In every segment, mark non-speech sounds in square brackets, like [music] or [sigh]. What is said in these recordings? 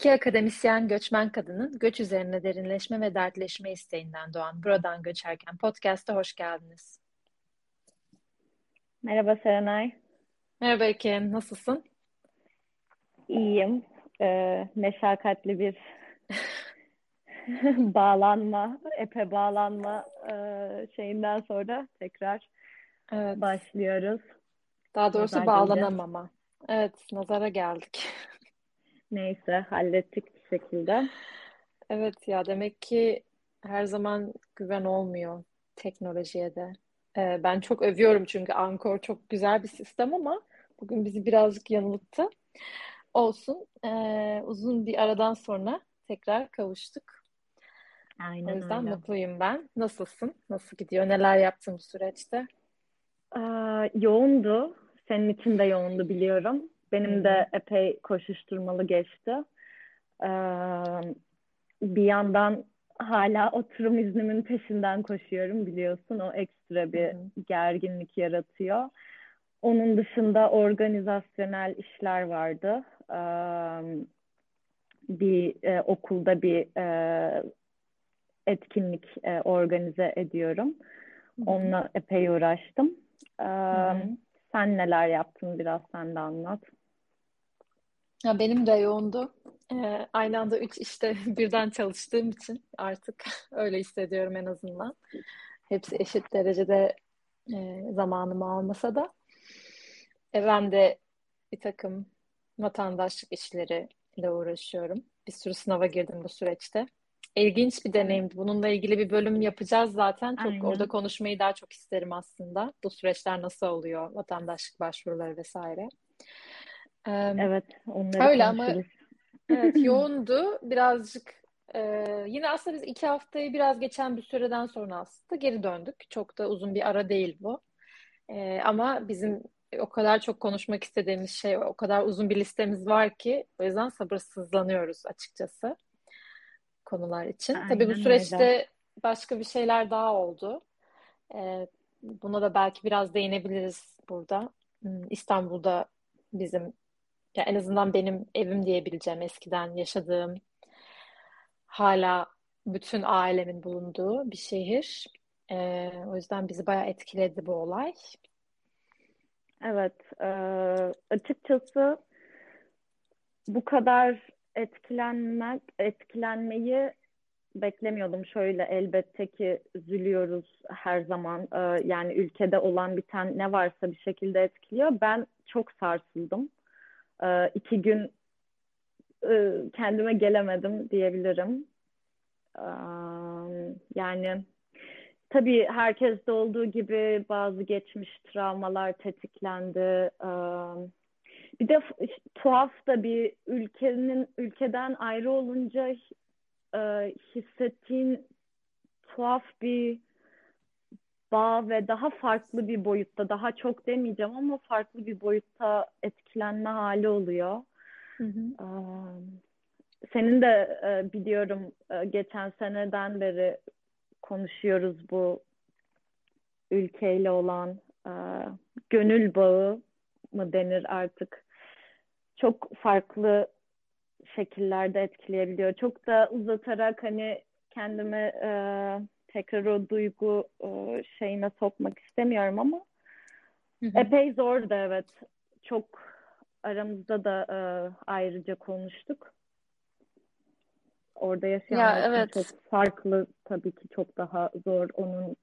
İki akademisyen göçmen kadının göç üzerine derinleşme ve dertleşme isteğinden doğan Buradan Göçerken podcast'a hoş geldiniz. Merhaba Serenay. Merhaba Eken, nasılsın? İyiyim. Ee, meşakkatli bir [laughs] bağlanma, epe bağlanma e, şeyinden sonra tekrar evet. başlıyoruz. Daha doğrusu Nazar bağlanamama. Evet, nazara geldik. [laughs] Neyse hallettik bir şekilde. Evet ya demek ki her zaman güven olmuyor teknolojiye de. Ee, ben çok övüyorum çünkü Anchor çok güzel bir sistem ama bugün bizi birazcık yanılttı. Olsun. Ee, uzun bir aradan sonra tekrar kavuştuk. Aynen o yüzden öyle. mutluyum ben. Nasılsın? Nasıl gidiyor? Neler yaptın bu süreçte? Ee, yoğundu. Senin için de yoğundu biliyorum. Benim de epey koşuşturmalı geçti. Ee, bir yandan hala oturum iznimin peşinden koşuyorum biliyorsun. O ekstra bir gerginlik yaratıyor. Onun dışında organizasyonel işler vardı. Ee, bir e, okulda bir e, etkinlik e, organize ediyorum. Onunla epey uğraştım. Ee, sen neler yaptın biraz sen de anlat. Ya benim de yoğundu. Ee, aynı anda üç işte [laughs] birden çalıştığım için artık [laughs] öyle hissediyorum en azından. Hepsi eşit derecede e, zamanımı almasa da. E, ben de bir takım vatandaşlık işleriyle uğraşıyorum. Bir sürü sınava girdim bu süreçte. İlginç bir deneyimdi. Bununla ilgili bir bölüm yapacağız zaten. Çok Aynen. orada konuşmayı daha çok isterim aslında. Bu süreçler nasıl oluyor? Vatandaşlık başvuruları vesaire. Evet, onları Öyle ama evet, [laughs] yoğundu. Birazcık e, yine aslında biz iki haftayı biraz geçen bir süreden sonra aslında geri döndük. Çok da uzun bir ara değil bu. E, ama bizim o kadar çok konuşmak istediğimiz şey, o kadar uzun bir listemiz var ki o yüzden sabırsızlanıyoruz açıkçası konular için. Aynen Tabii bu süreçte öyle. başka bir şeyler daha oldu. E, buna da belki biraz değinebiliriz burada. Hmm, İstanbul'da bizim ya en azından benim evim diyebileceğim eskiden yaşadığım hala bütün ailemin bulunduğu bir şehir. Ee, o yüzden bizi bayağı etkiledi bu olay. Evet, e, açıkçası bu kadar etkilenmek, etkilenmeyi beklemiyordum. Şöyle elbette ki üzülüyoruz her zaman. E, yani ülkede olan biten ne varsa bir şekilde etkiliyor. Ben çok sarsıldım e, iki gün e, kendime gelemedim diyebilirim. E, yani tabii herkeste olduğu gibi bazı geçmiş travmalar tetiklendi. E, bir de tuhaf da bir ülkenin ülkeden ayrı olunca hissettiğin tuhaf bir bağ ve daha farklı bir boyutta, daha çok demeyeceğim ama farklı bir boyutta etkilenme hali oluyor. Hı hı. Senin de e, biliyorum e, geçen seneden beri konuşuyoruz bu ülkeyle olan e, gönül bağı mı denir artık. Çok farklı şekillerde etkileyebiliyor. Çok da uzatarak hani kendime tekrar o duygu e, şeyine sokmak istemiyorum ama hı hı. epey zordu evet. Çok aramızda da e, ayrıca konuştuk. Orada yaşayan ya, evet. çok farklı tabii ki çok daha zor onun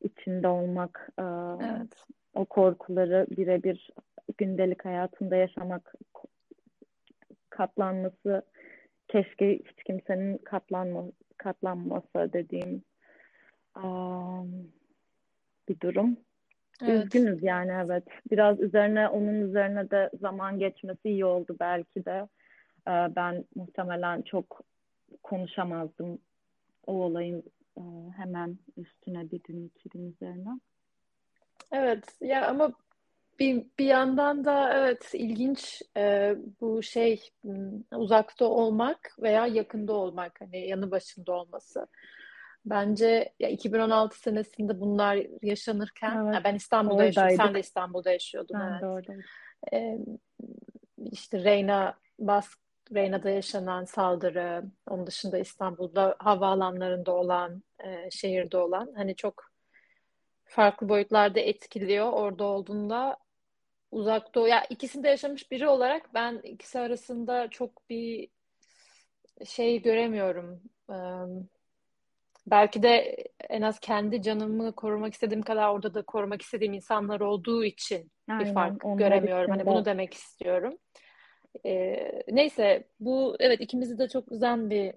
içinde olmak. E, evet. O korkuları birebir gündelik hayatında yaşamak katlanması keşke hiç kimsenin katlanma, katlanmasa dediğim bir durum. Evet. Üzgünüz yani evet. Biraz üzerine onun üzerine de zaman geçmesi iyi oldu belki de. Ben muhtemelen çok konuşamazdım o olayın hemen üstüne bir gün iki gün üzerine. Evet ya ama bir, bir yandan da evet ilginç e, bu şey uzakta olmak veya yakında olmak hani yanı başında olması. Bence ya 2016 senesinde bunlar yaşanırken evet. ben İstanbul'da yaşıyorum. Sen de İstanbul'da yaşıyordun. Ben evet. de oradaydım. Ee, işte Reyna Bask Reyna'da yaşanan saldırı, onun dışında İstanbul'da havaalanlarında olan, e, şehirde olan hani çok farklı boyutlarda etkiliyor. Orada olduğunda uzak doğu ya ikisinde yaşamış biri olarak ben ikisi arasında çok bir şey göremiyorum. Ee, belki de en az kendi canımı korumak istediğim kadar orada da korumak istediğim insanlar olduğu için Aynen, bir fark göremiyorum. Hani bunu demek istiyorum. Ee, neyse bu evet ikimizi de çok üzen bir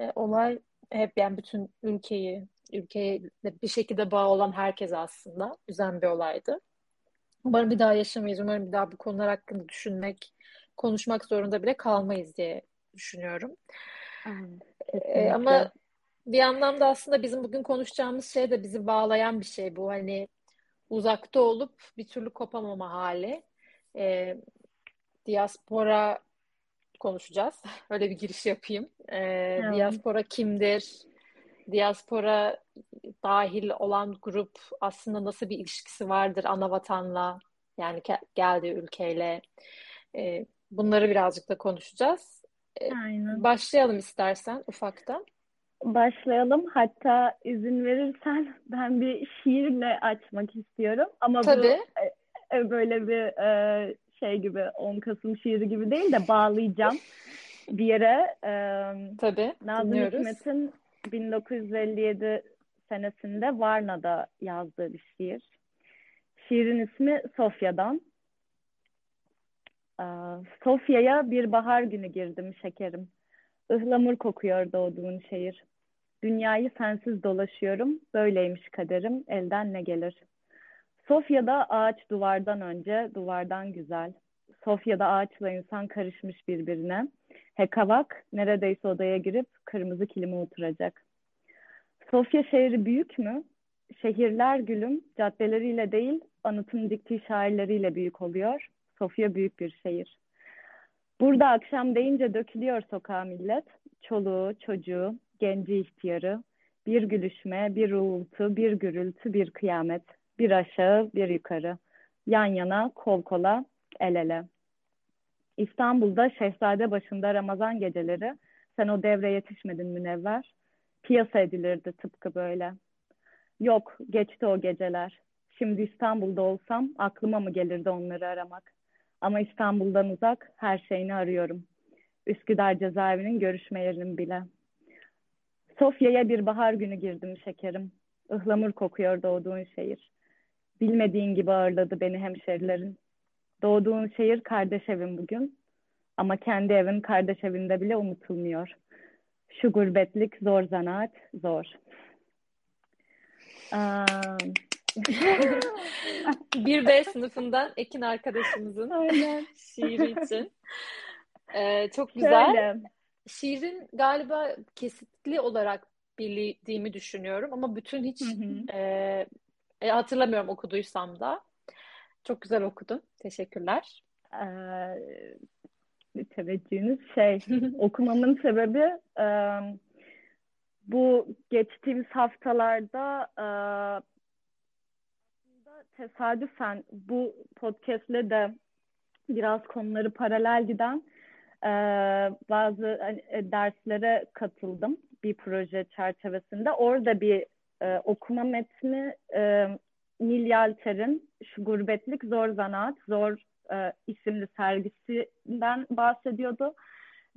e, olay. Hep yani bütün ülkeyi, ülkeye bir şekilde bağ olan herkes aslında üzen bir olaydı. Umarım bir daha yaşamayız. Umarım bir daha bu konular hakkında düşünmek, konuşmak zorunda bile kalmayız diye düşünüyorum. Ee, ama. Bir anlamda aslında bizim bugün konuşacağımız şey de bizi bağlayan bir şey bu. Hani uzakta olup bir türlü kopamama hali. Ee, diaspora konuşacağız. [laughs] Öyle bir giriş yapayım. Ee, Evet. diaspora kimdir? Diaspora dahil olan grup aslında nasıl bir ilişkisi vardır ana vatanla? Yani geldiği ülkeyle. Ee, bunları birazcık da konuşacağız. Ee, Aynen. başlayalım istersen ufaktan. Başlayalım. Hatta izin verirsen ben bir şiirle açmak istiyorum. Ama bu Tabii. e, e, böyle bir e, şey gibi 10 Kasım şiiri gibi değil de bağlayacağım bir yere. E, Tabii. Nazım Dinliyoruz. Hikmet'in 1957 senesinde Varna'da yazdığı bir şiir. Şiirin ismi Sofya'dan. Ee, Sofya'ya bir bahar günü girdim şekerim. Ihlamur kokuyor doğduğun şehir. Dünyayı sensiz dolaşıyorum, böyleymiş kaderim, elden ne gelir. Sofya'da ağaç duvardan önce, duvardan güzel. Sofya'da ağaçla insan karışmış birbirine. Hekavak neredeyse odaya girip kırmızı kilime oturacak. Sofya şehri büyük mü? Şehirler gülüm, caddeleriyle değil, anıtın diktiği şairleriyle büyük oluyor. Sofya büyük bir şehir. Burada akşam deyince dökülüyor sokağa millet. Çoluğu, çocuğu, genci ihtiyarı. Bir gülüşme, bir uğultu, bir gürültü, bir kıyamet. Bir aşağı, bir yukarı. Yan yana, kol kola, el ele. İstanbul'da Şehzade başında Ramazan geceleri sen o devre yetişmedin münevver. Piyasa edilirdi tıpkı böyle. Yok, geçti o geceler. Şimdi İstanbul'da olsam aklıma mı gelirdi onları aramak? Ama İstanbul'dan uzak her şeyini arıyorum. Üsküdar cezaevinin görüşme yerinin bile. Sofya'ya bir bahar günü girdim şekerim. Ihlamur kokuyor doğduğun şehir. Bilmediğin gibi ağırladı beni hemşerilerin. Doğduğun şehir kardeş evim bugün. Ama kendi evin kardeş evinde bile unutulmuyor. Şu gurbetlik zor zanaat, zor. Aa, [laughs] Bir B sınıfından Ekin arkadaşımızın Aynen. şiiri için. Ee, çok güzel. Şöyle, Şiirin galiba kesitli olarak bildiğimi düşünüyorum ama bütün hiç Hı hı. e, e, hatırlamıyorum okuduysam da. Çok güzel okudun. Teşekkürler. eee, teveccühünüz şey, [laughs] okumamın sebebi eee, bu geçtiğimiz haftalarda aslında tesadüfen bu podcastle de biraz konuları paralel giden eee, bazı hani, e, derslere katıldım bir proje çerçevesinde. Orada bir e, okuma metni e, Nil Şu Gurbetlik Zor Zanaat, Zor e, isimli sergisinden bahsediyordu.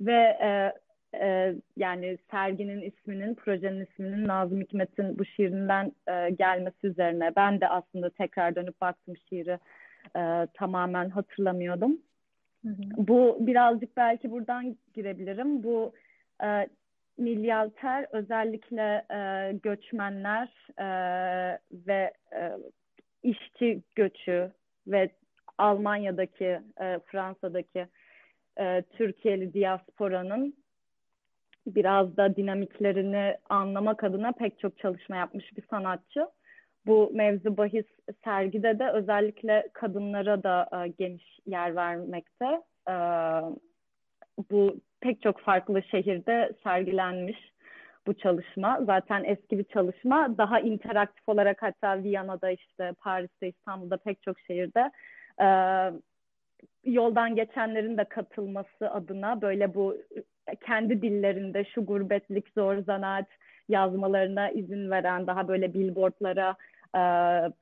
Ve e, yani serginin isminin, projenin isminin Nazım Hikmet'in bu şiirinden gelmesi üzerine. Ben de aslında tekrar dönüp baktım şiiri tamamen hatırlamıyordum. Hı. Bu birazcık belki buradan girebilirim. Bu e, Nil Yalter özellikle e, göçmenler e, ve e, işçi göçü ve Almanya'daki, e, Fransa'daki e, Türkiye'li diasporanın biraz da dinamiklerini anlamak adına pek çok çalışma yapmış bir sanatçı. Bu mevzu bahis sergide de özellikle kadınlara da e, geniş yer vermekte. E, bu pek çok farklı şehirde sergilenmiş bu çalışma. Zaten eski bir çalışma. Daha interaktif olarak hatta Viyana'da işte Paris'te, İstanbul'da pek çok şehirde e, yoldan geçenlerin de katılması adına böyle bu kendi dillerinde şu gurbetlik zor zanaat yazmalarına izin veren daha böyle billboardlara e,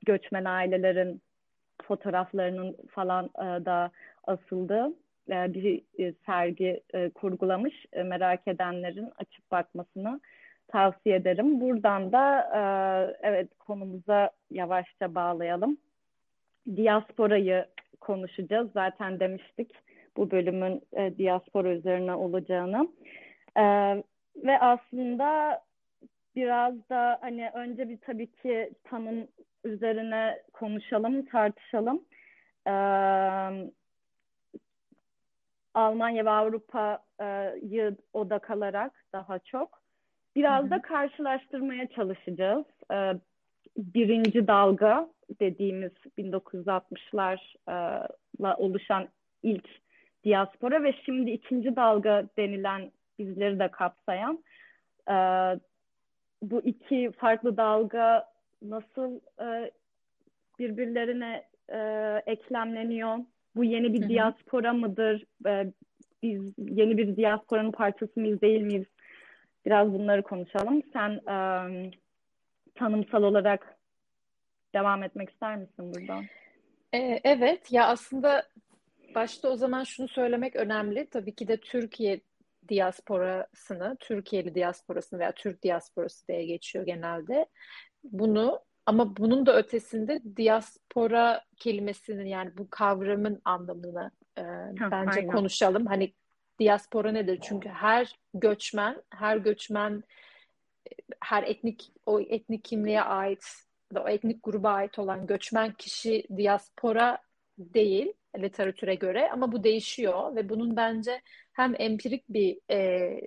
göçmen ailelerin fotoğraflarının falan e, da asıldığı e, bir e, sergi e, kurgulamış. Merak edenlerin açıp bakmasını tavsiye ederim. Buradan da evet konumuza yavaşça bağlayalım. Diasporayı konuşacağız. Zaten demiştik bu bölümün diaspora üzerine olacağını. Ve aslında biraz da hani önce bir tabii ki tanım üzerine konuşalım, tartışalım. Ee, Almanya ve Avrupa'yı odak alarak daha çok biraz hı hı. da karşılaştırmaya çalışacağız. Ee, birinci dalga dediğimiz 1960'larla oluşan ilk diaspora ve şimdi ikinci dalga denilen bizleri de kapsayan e, bu iki farklı dalga nasıl e, birbirlerine e, eklemleniyor? Bu yeni bir diaspora mıdır? E, biz yeni bir diasporanın parçası mıyız değil miyiz? Biraz bunları konuşalım. Sen e, tanımsal olarak devam etmek ister misin buradan? E, evet. Ya aslında başta o zaman şunu söylemek önemli. Tabii ki de Türkiye diasporasını, Türkiye'li diasporasını veya Türk diasporası diye geçiyor genelde. Bunu ama bunun da ötesinde diaspora kelimesinin yani bu kavramın anlamını e, bence aynen. konuşalım. Hani diaspora nedir? Çünkü her göçmen, her göçmen her etnik o etnik kimliğe ait o etnik gruba ait olan göçmen kişi diaspora değil literatüre göre ama bu değişiyor ve bunun bence hem empirik bir e,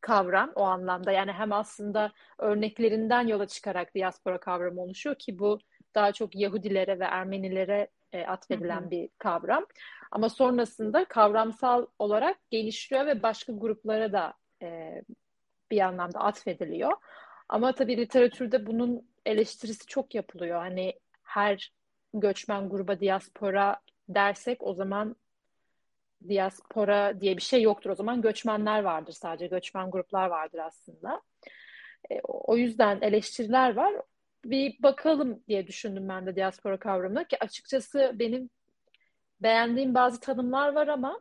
kavram o anlamda yani hem aslında örneklerinden yola çıkarak diaspora kavramı oluşuyor ki bu daha çok Yahudilere ve Ermenilere e, atfedilen hı hı. bir kavram. Ama sonrasında kavramsal olarak gelişiyor ve başka gruplara da e, bir anlamda atfediliyor. Ama tabii literatürde bunun eleştirisi çok yapılıyor. Hani her göçmen gruba diaspora dersek o zaman diaspora diye bir şey yoktur. O zaman göçmenler vardır sadece. Göçmen gruplar vardır aslında. E, o yüzden eleştiriler var. Bir bakalım diye düşündüm ben de diaspora kavramına ki açıkçası benim beğendiğim bazı tanımlar var ama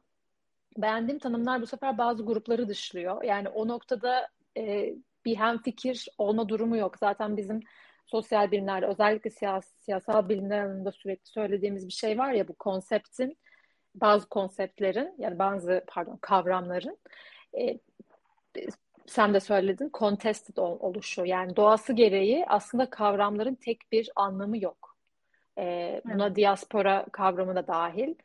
beğendiğim tanımlar bu sefer bazı grupları dışlıyor. Yani o noktada e, bir hemfikir olma durumu yok. Zaten bizim sosyal bilimlerde özellikle siyas siyasal bilimler alanında sürekli söylediğimiz bir şey var ya bu konseptin bazı konseptlerin yani bazı pardon kavramların e, sen de söyledin contested ol, oluşu yani doğası gereği aslında kavramların tek bir anlamı yok. E, buna evet. diaspora kavramı da dahil.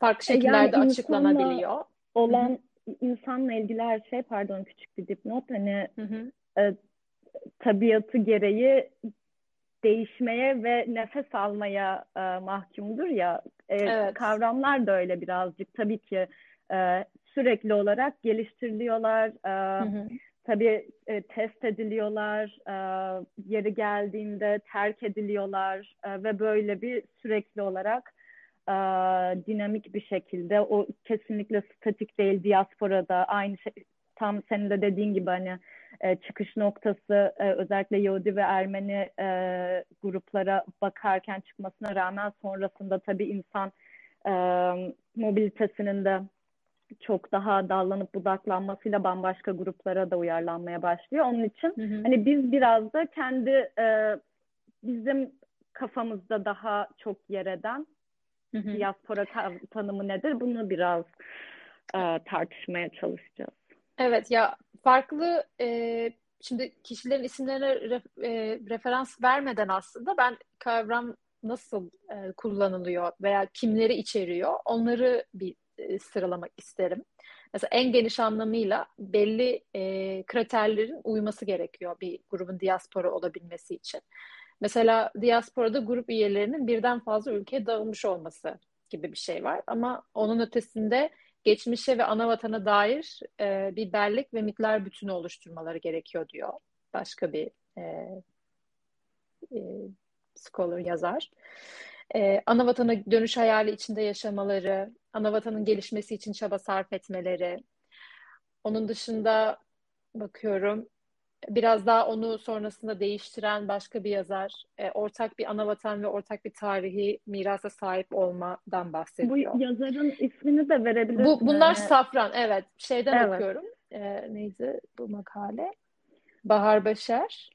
Farklı şekillerde yani açıklanabiliyor. Olan Hı-hı. insanla ilgili her şey pardon küçük bir dipnot hani e, tabiatı gereği değişmeye ve nefes almaya e, mahkumdur ya. E, evet. Kavramlar da öyle birazcık tabii ki e, sürekli olarak geliştiriliyorlar. E, hı hı. Tabii e, test ediliyorlar, e, yeri geldiğinde terk ediliyorlar e, ve böyle bir sürekli olarak e, dinamik bir şekilde o kesinlikle statik değil diasporada aynı şey tam senin de dediğin gibi hani e, çıkış noktası e, özellikle Yahudi ve Ermeni e, gruplara bakarken çıkmasına rağmen sonrasında tabii insan e, mobilitesinin de çok daha dallanıp budaklanmasıyla bambaşka gruplara da uyarlanmaya başlıyor. Onun için hı hı. hani biz biraz da kendi e, bizim kafamızda daha çok yer eden diaspora tanımı nedir? Bunu biraz e, tartışmaya çalışacağız. Evet ya farklı e, şimdi kişilerin isimlerine ref, e, referans vermeden aslında ben kavram nasıl e, kullanılıyor veya kimleri içeriyor onları bir e, sıralamak isterim. Mesela en geniş anlamıyla belli e, kriterlerin uyması gerekiyor bir grubun diaspora olabilmesi için. Mesela diasporada grup üyelerinin birden fazla ülkeye dağılmış olması gibi bir şey var. Ama onun ötesinde geçmişe ve ana vatana dair e, bir bellek ve mitler bütünü oluşturmaları gerekiyor diyor başka bir e, e, scholar yazar. e, ana vatana dönüş hayali içinde yaşamaları, ana vatanın gelişmesi için çaba sarf etmeleri. Onun dışında bakıyorum biraz daha onu sonrasında değiştiren başka bir yazar e, ortak bir ana vatan ve ortak bir tarihi mirasa sahip olmadan bahsediyor. Bu yazarın ismini de verebilirsin. Bu, bunlar yani. Safran, evet. Şeyden evet. okuyorum. E, neydi bu makale? Bahar Başar,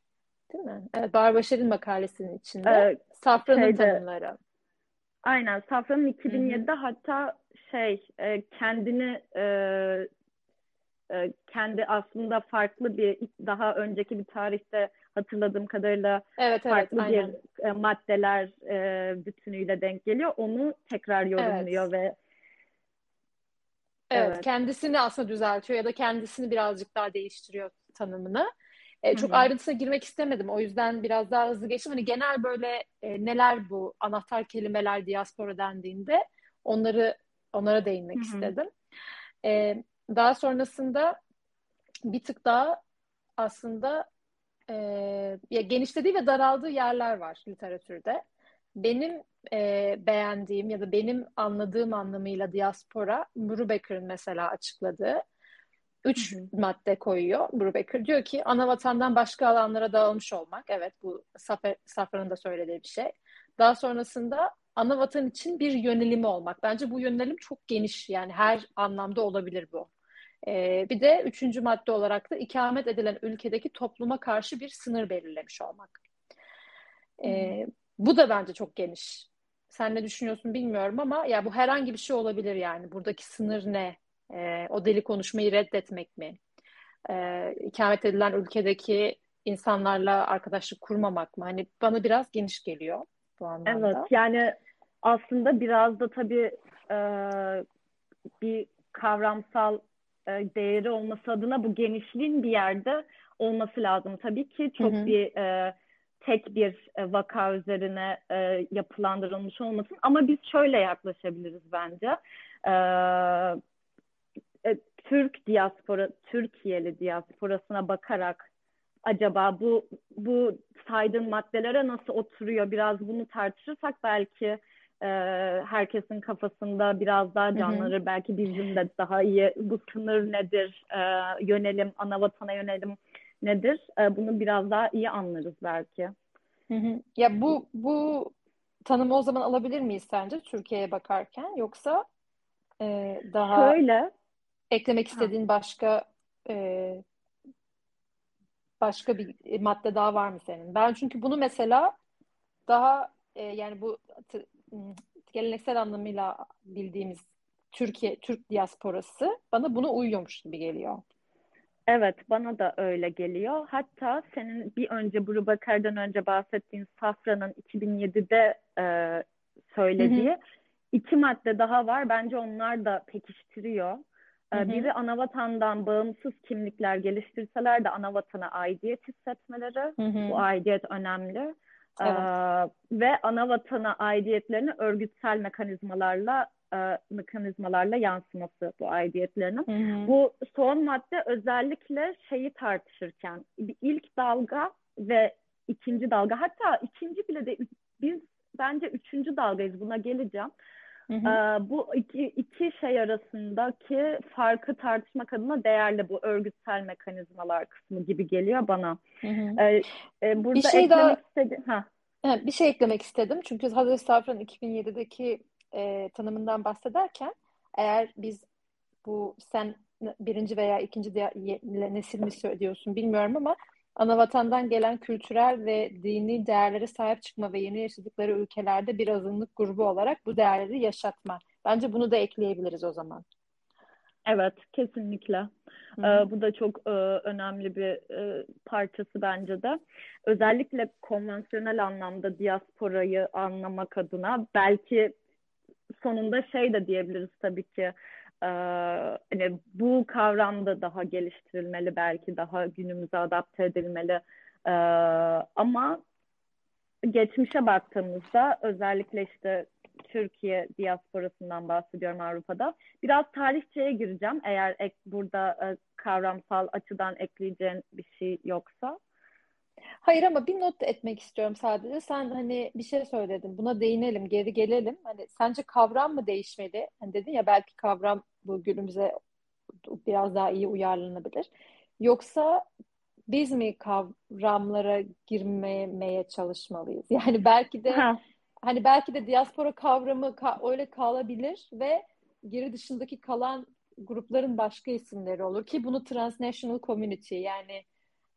değil mi? Evet, Bahar Başar'ın makalesinin içinde. Evet, Safran'ın şeyde, tanımları. Aynen. Safran'ın 2007'de Hı-hı. hatta şey e, kendini e, e, kendi aslında farklı bir daha önceki bir tarihte hatırladığım kadarıyla evet, farklı evet, bir e, maddeler e, bütünüyle denk geliyor. Onu tekrar yorumluyor evet. ve evet, evet kendisini aslında düzeltiyor ya da kendisini birazcık daha değiştiriyor tanımını. E, çok Hı-hı. ayrıntısına girmek istemedim. O yüzden biraz daha hızlı geçtim. Hani genel böyle e, neler bu anahtar kelimeler diaspora dendiğinde onları onlara değinmek Hı-hı. istedim. E, daha sonrasında bir tık daha aslında e, ya genişlediği ve daraldığı yerler var literatürde. Benim e, beğendiğim ya da benim anladığım anlamıyla diaspora, Brubaker'ın mesela açıkladığı üç hı hı. madde koyuyor Brubaker. Diyor ki ana vatandan başka alanlara dağılmış olmak. Evet bu Safran'ın da söylediği bir şey. Daha sonrasında ana vatan için bir yönelimi olmak. Bence bu yönelim çok geniş yani her anlamda olabilir bu. Ee, bir de üçüncü madde olarak da ikamet edilen ülkedeki topluma karşı bir sınır belirlemiş olmak. Ee, hmm. Bu da bence çok geniş. Sen ne düşünüyorsun bilmiyorum ama ya bu herhangi bir şey olabilir yani. Buradaki sınır ne? Ee, o deli konuşmayı reddetmek mi? Ee, ikamet edilen ülkedeki insanlarla arkadaşlık kurmamak mı? Hani bana biraz geniş geliyor bu anlamda. Evet yani aslında biraz da tabii e, bir kavramsal e, değeri olması adına bu genişliğin bir yerde olması lazım. Tabii ki çok hı hı. bir e, tek bir e, vaka üzerine e, yapılandırılmış olmasın ama biz şöyle yaklaşabiliriz bence. E, e, Türk diaspora, Türkiye'li diasporasına bakarak acaba bu bu saydığın maddelere nasıl oturuyor biraz bunu tartışırsak belki e, herkesin kafasında biraz daha canlanır. Hı hı. Belki bizim de daha iyi bu sınır nedir, e, yönelim, ana vatana yönelim nedir? E, bunu biraz daha iyi anlarız belki. Hı hı. Ya bu bu tanımı o zaman alabilir miyiz sence Türkiye'ye bakarken yoksa e, daha Şöyle eklemek istediğin ha. başka e, başka bir madde daha var mı senin? Ben çünkü bunu mesela daha e, yani bu geleneksel anlamıyla bildiğimiz Türkiye Türk diasporası bana buna uyuyormuş gibi geliyor. Evet, bana da öyle geliyor. Hatta senin bir önce Buru Bakar'dan önce bahsettiğin Safra'nın 2007'de e, söylediği hı hı. iki madde daha var. Bence onlar da pekiştiriyor. Hı hı. Biri anavatandan bağımsız kimlikler geliştirseler de anavatana aidiyet hissetmeleri. Hı hı. Bu aidiyet önemli. Evet. Ee, ve ana vatana aidiyetlerini örgütsel mekanizmalarla e, mekanizmalarla yansıması bu aidiyetlerinin. Hı hı. Bu son madde özellikle şeyi tartışırken bir ilk dalga ve ikinci dalga hatta ikinci bile de biz bence üçüncü dalgayız buna geleceğim. Hı hı. Ee, bu iki, iki şey arasındaki farkı tartışmak adına değerli bu örgütsel mekanizmalar kısmı gibi geliyor bana. Hı hı. Ee, e, burada bir şey eklemek daha... istedim. Ha. Bir şey eklemek istedim. Çünkü Hazreti Safran'ın 2007'deki e, tanımından bahsederken eğer biz bu sen birinci veya ikinci nesil mi söylüyorsun bilmiyorum ama ana vatandan gelen kültürel ve dini değerlere sahip çıkma ve yeni yaşadıkları ülkelerde bir azınlık grubu olarak bu değerleri yaşatma. Bence bunu da ekleyebiliriz o zaman. Evet, kesinlikle. Ee, bu da çok e, önemli bir e, parçası bence de. Özellikle konvansiyonel anlamda diasporayı anlamak adına belki sonunda şey de diyebiliriz tabii ki e, hani bu kavram da daha geliştirilmeli belki daha günümüze adapte edilmeli e, ama geçmişe baktığımızda özellikle işte Türkiye diasporasından bahsediyorum Avrupa'da. Biraz tarihçeye gireceğim eğer ek, burada e, kavramsal açıdan ekleyeceğin bir şey yoksa. Hayır ama bir not etmek istiyorum sadece. Sen hani bir şey söyledin. Buna değinelim, geri gelelim. Hani sence kavram mı değişmeli? Hani dedin ya belki kavram bu günümüze biraz daha iyi uyarlanabilir. Yoksa biz mi kavramlara girmemeye çalışmalıyız? Yani belki de ha. hani belki de diaspora kavramı ka öyle kalabilir ve geri dışındaki kalan grupların başka isimleri olur ki bunu transnational community yani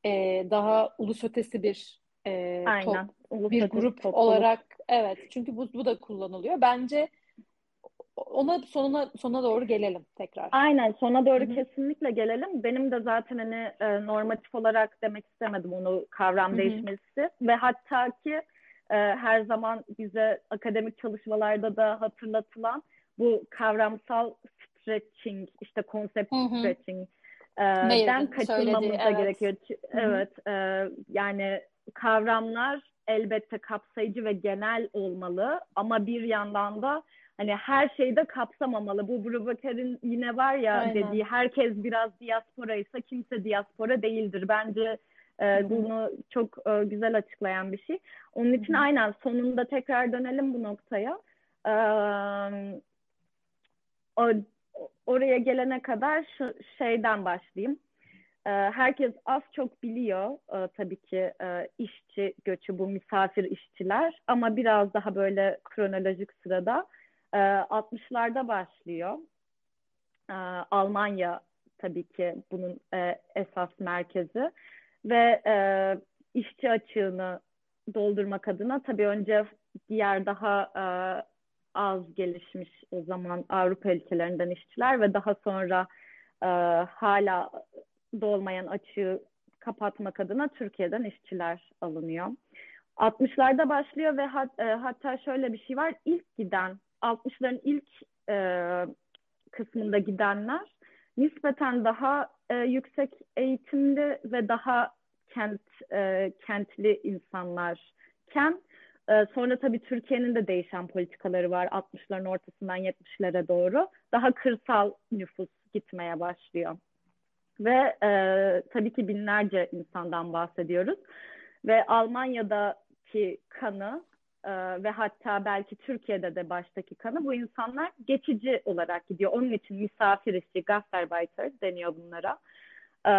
e, daha ulus ötesi bir e, Aynen. top, bir grup topluluk. olarak evet çünkü bu, bu da kullanılıyor. Bence ona sonuna sona doğru gelelim tekrar. Aynen sona doğru Hı-hı. kesinlikle gelelim. Benim de zaten hani e, normatif olarak demek istemedim onu kavram Hı-hı. değişmesi ve hatta ki e, her zaman bize akademik çalışmalarda da hatırlatılan bu kavramsal stretching işte konsept stretching den kaçınmamız da evet. gerekiyor. Evet e, yani kavramlar elbette kapsayıcı ve genel olmalı ama bir yandan da hani her şeyde kapsamamalı. Bu Brubaker'in yine var ya Aynen. dediği herkes biraz diaspora ise kimse diaspora değildir. Bence e, bunu çok e, güzel açıklayan bir şey. Onun için Hı-hı. aynen sonunda tekrar dönelim bu noktaya. E, o, oraya gelene kadar şu şeyden başlayayım. E, herkes az çok biliyor e, tabii ki e, işçi göçü bu misafir işçiler ama biraz daha böyle kronolojik sırada 60'larda ee, başlıyor. Ee, Almanya tabii ki bunun e, esas merkezi ve e, işçi açığını doldurmak adına tabii önce diğer daha e, az gelişmiş o zaman Avrupa ülkelerinden işçiler ve daha sonra hala dolmayan açığı kapatmak adına Türkiye'den işçiler alınıyor. 60'larda başlıyor ve hat, e, hatta şöyle bir şey var. İlk giden 60'ların ilk e, kısmında gidenler nispeten daha e, yüksek eğitimli ve daha kent e, kentli insanlarken e, sonra tabii Türkiye'nin de değişen politikaları var 60'ların ortasından 70'lere doğru daha kırsal nüfus gitmeye başlıyor ve e, tabii ki binlerce insandan bahsediyoruz ve Almanya'daki kanı e, ve hatta belki Türkiye'de de baştaki kanı bu insanlar geçici olarak gidiyor. Onun için misafir işçi, gastarbeiter deniyor bunlara. E,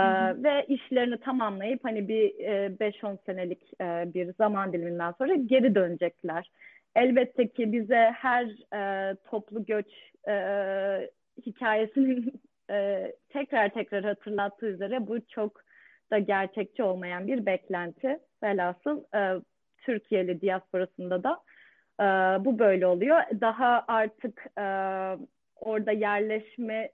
ve işlerini tamamlayıp hani bir e, 5-10 senelik e, bir zaman diliminden sonra geri dönecekler. Elbette ki bize her e, toplu göç e, hikayesinin [laughs] e, tekrar tekrar hatırlattığı üzere bu çok da gerçekçi olmayan bir beklenti. Velhasıl e, Türkiye'li diasporasında da e, bu böyle oluyor. Daha artık e, orada yerleşme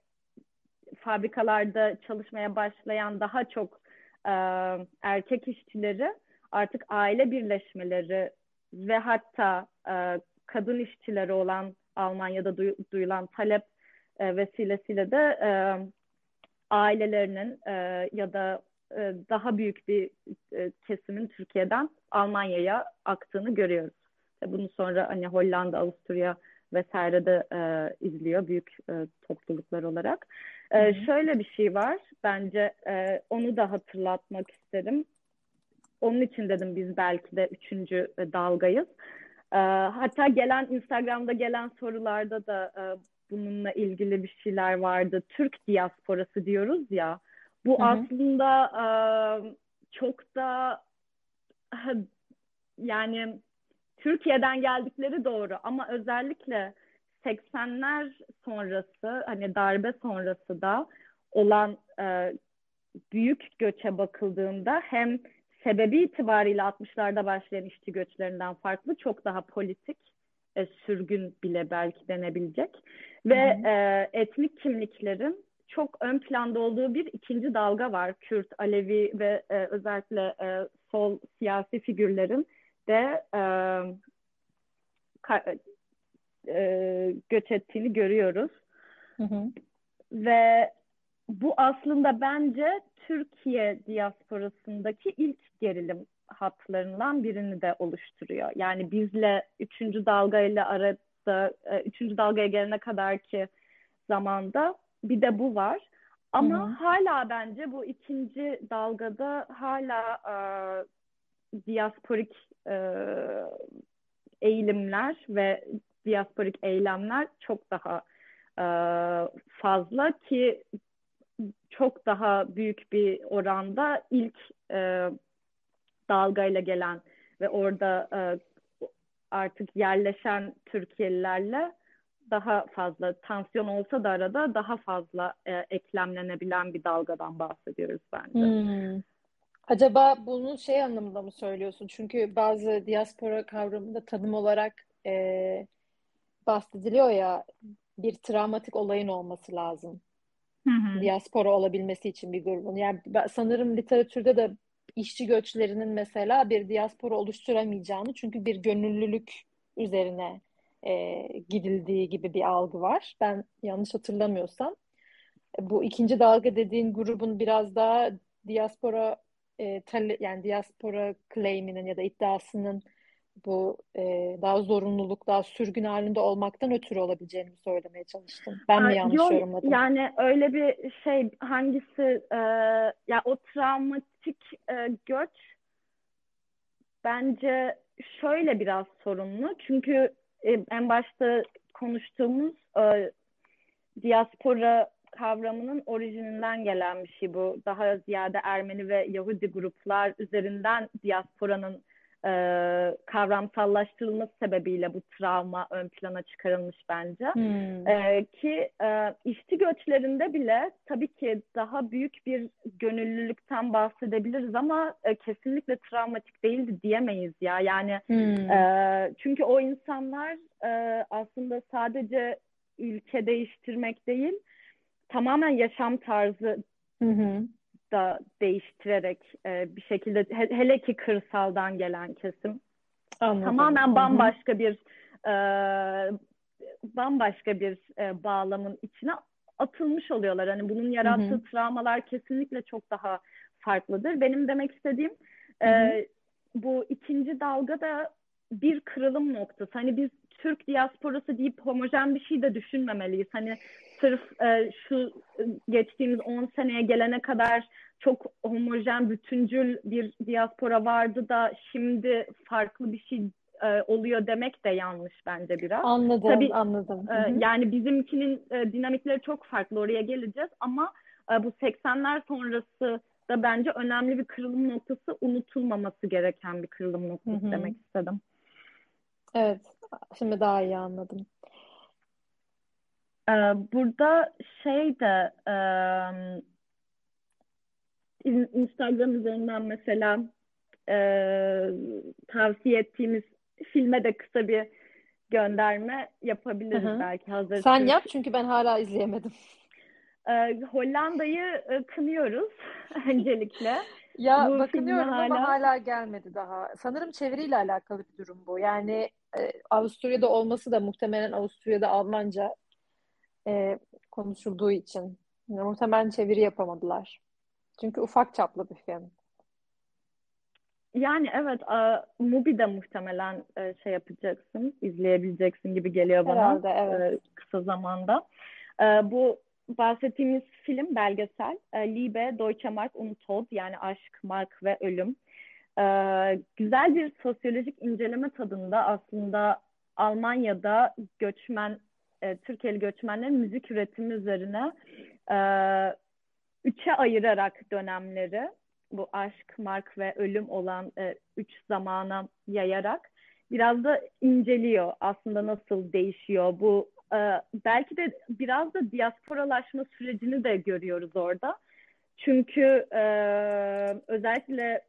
fabrikalarda çalışmaya başlayan daha çok e, erkek işçileri artık aile birleşmeleri ve hatta e, kadın işçileri olan Almanya'da duy, duyulan talep e, vesilesiyle de e, ailelerinin e, ya da e, daha büyük bir e, kesimin Türkiye'den Almanya'ya aktığını görüyoruz. Bunu sonra hani Hollanda, Avusturya vesairede e, izliyor büyük e, topluluklar olarak. E, şöyle bir şey var bence e, onu da hatırlatmak isterim. Onun için dedim biz belki de üçüncü e, dalgayız. E, hatta gelen Instagram'da gelen sorularda da e, bununla ilgili bir şeyler vardı. Türk diasporası diyoruz ya. Bu Hı-hı. aslında e, çok da yani Türkiye'den geldikleri doğru ama özellikle 80'ler sonrası hani darbe sonrası da olan e, büyük göçe bakıldığında hem sebebi itibariyle 60'larda başlayan işçi göçlerinden farklı çok daha politik e, sürgün bile belki denebilecek ve e, etnik kimliklerin çok ön planda olduğu bir ikinci dalga var. Kürt, Alevi ve e, özellikle e, sol siyasi figürlerin de e, ka, e, göç ettiğini görüyoruz. Hı hı. Ve bu aslında bence Türkiye diasporasındaki ilk gerilim hatlarından birini de oluşturuyor. Yani bizle üçüncü dalgayla arada, e, üçüncü dalgaya gelene kadar ki zamanda bir de bu var. Ama Hı-hı. hala bence bu ikinci dalgada hala e, diasporik e, eğilimler ve diasporik eylemler çok daha e, fazla ki çok daha büyük bir oranda ilk e, dalgayla gelen ve orada e, artık yerleşen Türkiye'lilerle daha fazla tansiyon olsa da arada daha fazla e, eklemlenebilen bir dalgadan bahsediyoruz bence. Hmm. Acaba bunu şey anlamında mı söylüyorsun? Çünkü bazı diaspora kavramında tanım olarak e, bahsediliyor ya bir travmatik olayın olması lazım. Hı hı. Diaspora olabilmesi için bir grubun. Yani sanırım literatürde de işçi göçlerinin mesela bir diaspora oluşturamayacağını çünkü bir gönüllülük üzerine e, gidildiği gibi bir algı var. Ben yanlış hatırlamıyorsam. Bu ikinci dalga dediğin grubun biraz daha diaspora e, tale, yani diaspora claim'inin ya da iddiasının bu e, daha zorunluluk, daha sürgün halinde olmaktan ötürü olabileceğini söylemeye çalıştım. Ben mi yanlış Yok, yorumladım? Yani öyle bir şey hangisi e, ya o travmatik e, göç bence şöyle biraz sorunlu. Çünkü e, en başta konuştuğumuz e, diaspora kavramının orijininden gelen bir şey bu. Daha ziyade Ermeni ve Yahudi gruplar üzerinden diasporanın e, kavramsallaştırılması sebebiyle bu travma ön plana çıkarılmış bence. Hmm. E, ki e, işçi göçlerinde bile tabii ki daha büyük bir gönüllülükten bahsedebiliriz ama e, kesinlikle travmatik değildi diyemeyiz ya. Yani hmm. e, çünkü o insanlar e, aslında sadece ülke değiştirmek değil, tamamen yaşam tarzı hı hı. Da değiştirerek e, bir şekilde he, hele ki kırsaldan gelen kesim Anladım. tamamen bambaşka bir e, bambaşka bir e, bağlamın içine atılmış oluyorlar. Hani bunun yarattığı hı hı. travmalar kesinlikle çok daha farklıdır. Benim demek istediğim. E, bu ikinci dalga da bir kırılım noktası. Hani biz Türk diasporası deyip homojen bir şey de düşünmemeliyiz. Hani sırf e, şu geçtiğimiz 10 seneye gelene kadar çok homojen, bütüncül bir diaspora vardı da şimdi farklı bir şey e, oluyor demek de yanlış bence biraz. Anladım, Tabii, anladım. E, yani bizimkinin e, dinamikleri çok farklı oraya geleceğiz ama e, bu 80'ler sonrası da bence önemli bir kırılım noktası unutulmaması gereken bir kırılım noktası hı hı. demek istedim. Evet, şimdi daha iyi anladım. Ee, burada şey de Instagram üzerinden mesela e, tavsiye ettiğimiz filme de kısa bir gönderme yapabiliriz Hı-hı. belki hazır. Sen yap çünkü ben hala izleyemedim. Ee, Hollanda'yı e, kınıyoruz [laughs] öncelikle. Ya bu bakınıyorum hala... ama hala gelmedi daha. Sanırım çeviriyle alakalı bir durum bu. Yani e, Avusturya'da olması da muhtemelen Avusturya'da Almanca e, konuşulduğu için. Yani muhtemelen çeviri yapamadılar. Çünkü ufak çaplı bir film. Yani evet, e, Mubi'de muhtemelen e, şey yapacaksın, izleyebileceksin gibi geliyor bana Herhalde, evet. e, kısa zamanda. E, bu bahsettiğimiz film belgesel e, Liebe, Deutsche Mark Untold yani Aşk, Mark ve Ölüm. E, güzel bir sosyolojik inceleme tadında aslında Almanya'da göçmen, e, Türkiye'li göçmenlerin müzik üretimi üzerine e, üçe ayırarak dönemleri bu aşk, mark ve ölüm olan e, üç zamana yayarak biraz da inceliyor aslında nasıl değişiyor bu belki de biraz da diasporalaşma sürecini de görüyoruz orada. Çünkü e, özellikle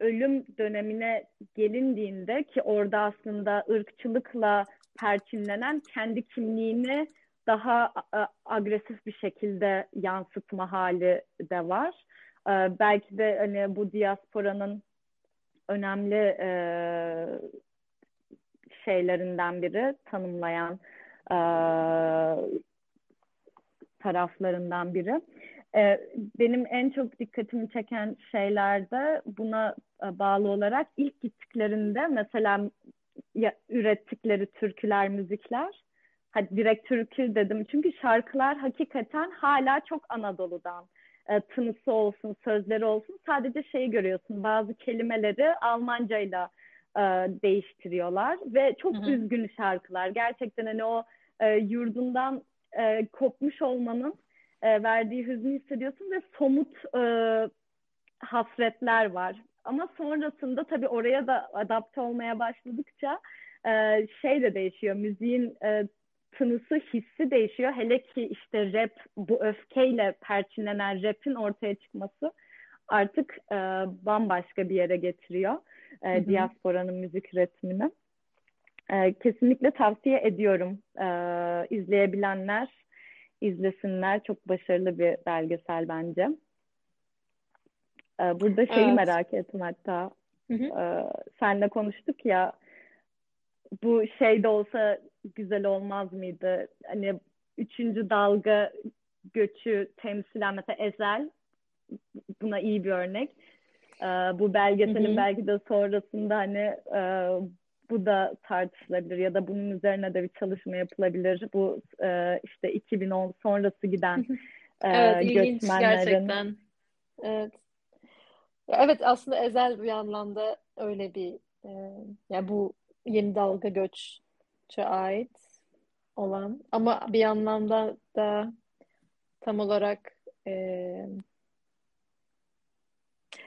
ölüm dönemine gelindiğinde ki orada aslında ırkçılıkla perçinlenen kendi kimliğini daha e, agresif bir şekilde yansıtma hali de var. E, belki de hani bu diasporanın önemli e, şeylerinden biri tanımlayan e, taraflarından biri. E, benim en çok dikkatimi çeken şeylerde buna e, bağlı olarak ilk gittiklerinde mesela ya, ürettikleri türküler, müzikler hadi direkt türkü dedim çünkü şarkılar hakikaten hala çok Anadolu'dan e, tınısı olsun, sözleri olsun. Sadece şeyi görüyorsun. Bazı kelimeleri Almancayla e, değiştiriyorlar ve çok Hı-hı. üzgün şarkılar. Gerçekten hani o e, yurdundan e, kopmuş olmanın e, verdiği hüznü hissediyorsun ve somut e, hasretler var. Ama sonrasında tabii oraya da adapte olmaya başladıkça e, şey de değişiyor. Müziğin e, tınısı, hissi değişiyor. Hele ki işte rap, bu öfkeyle perçinlenen rap'in ortaya çıkması artık e, bambaşka bir yere getiriyor e, diasporanın müzik üretimini. E, kesinlikle tavsiye ediyorum. E, izleyebilenler izlesinler. Çok başarılı bir belgesel bence. E, burada şeyi evet. merak ettim hatta. E, senle konuştuk ya bu şey de olsa güzel olmaz mıydı? Hani üçüncü dalga göçü temsilen mesela Ezel buna iyi bir örnek. Ee, bu belgeselin hı hı. belki de sonrasında hani e, bu da tartışılabilir ya da bunun üzerine de bir çalışma yapılabilir. Bu e, işte 2010 sonrası giden e, evet, göçmenlerin. gerçekten. Evet. Evet aslında Ezel bir anlamda öyle bir e, ya bu yeni dalga göçe ait olan ama bir anlamda da tam olarak e,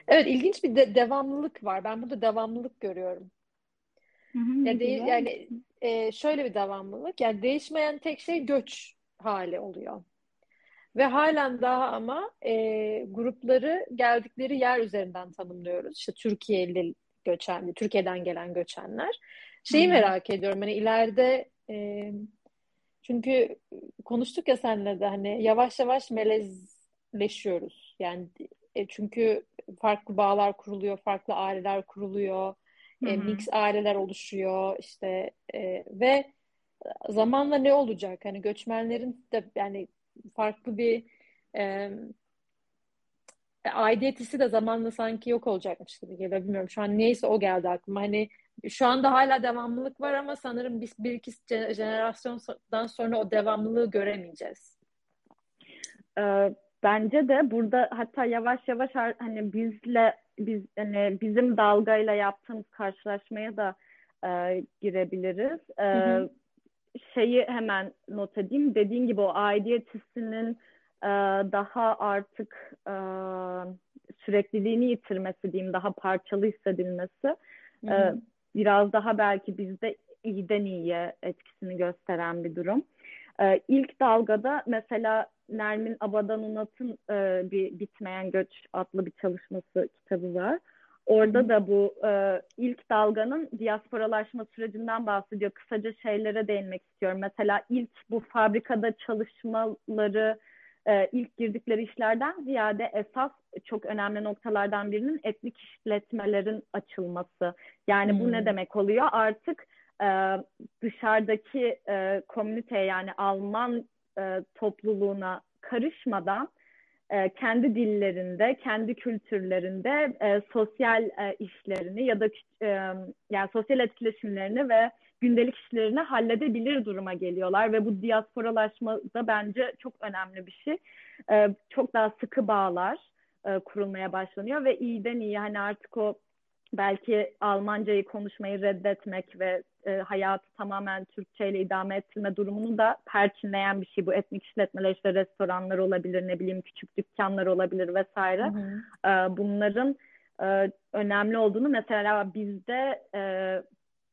evet ilginç bir de, devamlılık var. Ben burada devamlılık görüyorum. Hı hı, ya de, yani e, şöyle bir devamlılık. Yani değişmeyen tek şey göç hali oluyor. Ve halen daha ama e, grupları geldikleri yer üzerinden tanımlıyoruz. İşte Türkiye'li göçen, Türkiye'den gelen göçenler. Şeyi hmm. merak ediyorum hani ileride e, çünkü konuştuk ya seninle de hani yavaş yavaş melezleşiyoruz. Yani e, çünkü farklı bağlar kuruluyor, farklı aileler kuruluyor, e, mix aileler oluşuyor işte e, ve zamanla ne olacak? Hani göçmenlerin de yani farklı bir e, aidiyet hissi de zamanla sanki yok olacakmış gibi geliyor. Bilmiyorum şu an neyse o geldi aklıma. Hani şu anda hala devamlılık var ama sanırım biz bir iki jenerasyondan sonra o devamlılığı göremeyeceğiz. Ee, bence de burada hatta yavaş yavaş hani bizle biz hani bizim dalgayla yaptığımız karşılaşmaya da e, girebiliriz. E, hı hı. Şeyi hemen not edeyim. Dediğin gibi o aidiyet hissinin e, daha artık e, sürekliliğini yitirmesi diyeyim, daha parçalı hissedilmesi. Hı hı. E, biraz daha belki bizde iyiden iyiye etkisini gösteren bir durum. Ee, ilk dalgada mesela Nermin Abadan Unat'ın e, bir Bitmeyen Göç adlı bir çalışması kitabı var. Orada da bu e, ilk dalganın diasporalaşma sürecinden bahsediyor. Kısaca şeylere değinmek istiyorum. Mesela ilk bu fabrikada çalışmaları e, ilk girdikleri işlerden ziyade esas çok önemli noktalardan birinin etnik işletmelerin açılması. Yani hmm. bu ne hmm. demek oluyor? Artık e, dışarıdaki e, komüniteye yani Alman e, topluluğuna karışmadan e, kendi dillerinde, kendi kültürlerinde e, sosyal işlerini ya da e, yani sosyal etkileşimlerini ve gündelik işlerini halledebilir duruma geliyorlar ve bu diasporalaşma da bence çok önemli bir şey. Çok daha sıkı bağlar kurulmaya başlanıyor ve iyiden iyi hani artık o belki Almancayı konuşmayı reddetmek ve e, hayatı tamamen Türkçe ile idame ettirme durumunu da perçinleyen bir şey. Bu etnik işletmeler işte restoranlar olabilir, ne bileyim küçük dükkanlar olabilir vesaire. Hı hı. E, bunların e, önemli olduğunu mesela bizde e,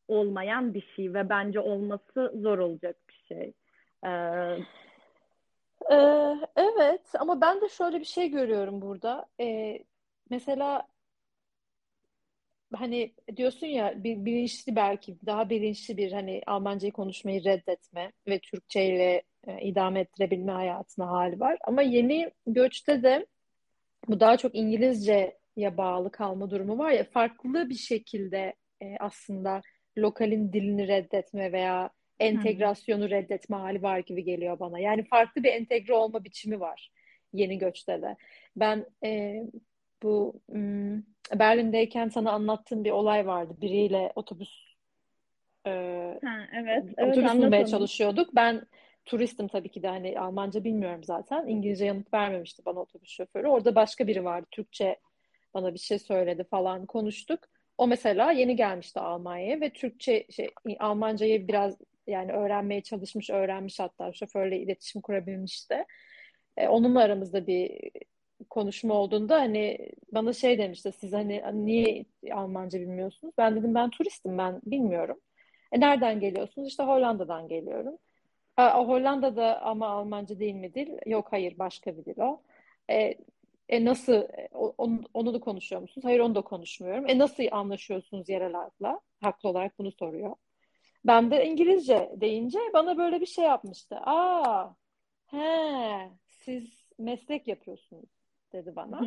olmayan bir şey ve bence olması zor olacak bir şey. Ee, ee, evet ama ben de şöyle bir şey görüyorum burada. Ee, mesela hani diyorsun ya bir, bilinçli belki daha bilinçli bir hani Almancayı konuşmayı reddetme ve Türkçe ile e, idame ettirebilme hayatına hali var. Ama yeni göçte de bu daha çok İngilizceye bağlı kalma durumu var ya farklı bir şekilde e, aslında lokalin dilini reddetme veya entegrasyonu hmm. reddetme hali var gibi geliyor bana. Yani farklı bir entegre olma biçimi var yeni göçte de. Ben e, bu Berlin'deyken sana anlattığım bir olay vardı. Biriyle otobüs e, ha, evet, otobüs evet, bulmaya çalışıyorduk. Ben turistim tabii ki de hani Almanca bilmiyorum zaten. İngilizce yanıt vermemişti bana otobüs şoförü. Orada başka biri vardı. Türkçe bana bir şey söyledi falan konuştuk. O mesela yeni gelmişti Almanya'ya ve Türkçe şey Almancayı biraz yani öğrenmeye çalışmış, öğrenmiş hatta şoförle iletişim kurabilmişti. E, onunla aramızda bir konuşma olduğunda hani bana şey demişti siz hani niye Almanca bilmiyorsunuz? Ben dedim ben turistim ben bilmiyorum. E nereden geliyorsunuz? İşte Hollanda'dan geliyorum. A, Hollanda'da ama Almanca değil mi dil? Yok hayır başka bir dil o. E, e nasıl e, onu, onu da konuşuyor musunuz? Hayır onu da konuşmuyorum. E nasıl anlaşıyorsunuz yerel halkla? Haklı olarak bunu soruyor. Ben de İngilizce deyince bana böyle bir şey yapmıştı. Aa, he, siz meslek yapıyorsunuz dedi bana.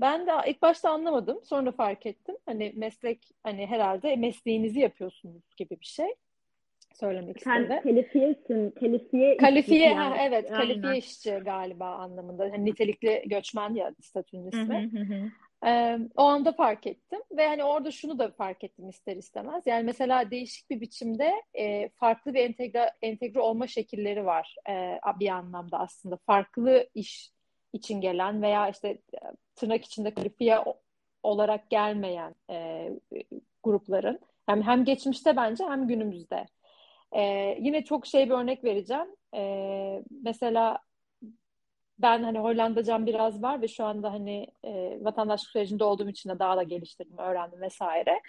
Ben de ilk başta anlamadım. Sonra fark ettim. Hani meslek hani herhalde mesleğinizi yapıyorsunuz gibi bir şey söylemek Sen istedi. kalifiyesin, kalifiye Kalifiye, işçi ha, yani. evet, Aynen. kalifiye işçi galiba anlamında. Hani nitelikli göçmen ya statünün ismi. hı hı hı. Ee, o anda fark ettim ve hani orada şunu da fark ettim ister istemez. Yani mesela değişik bir biçimde e, farklı bir entegre, entegre olma şekilleri var e, bir anlamda aslında. Farklı iş için gelen veya işte e, tırnak içinde kalifiye olarak gelmeyen e, grupların hem hem geçmişte bence hem günümüzde. E, yine çok şey bir örnek vereceğim. E, mesela ben hani Hollandacam biraz var ve şu anda hani e, vatandaşlık sürecinde olduğum için de daha da geliştirdim, öğrendim vesaire.